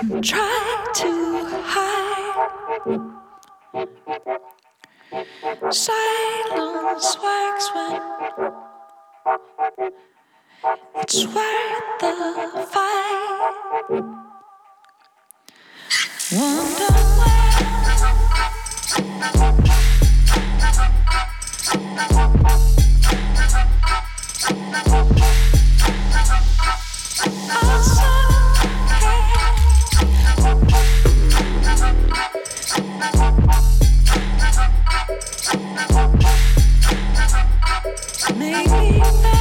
try to hide. Silence works when it's worth the fight. Wonder where. Outside. make me.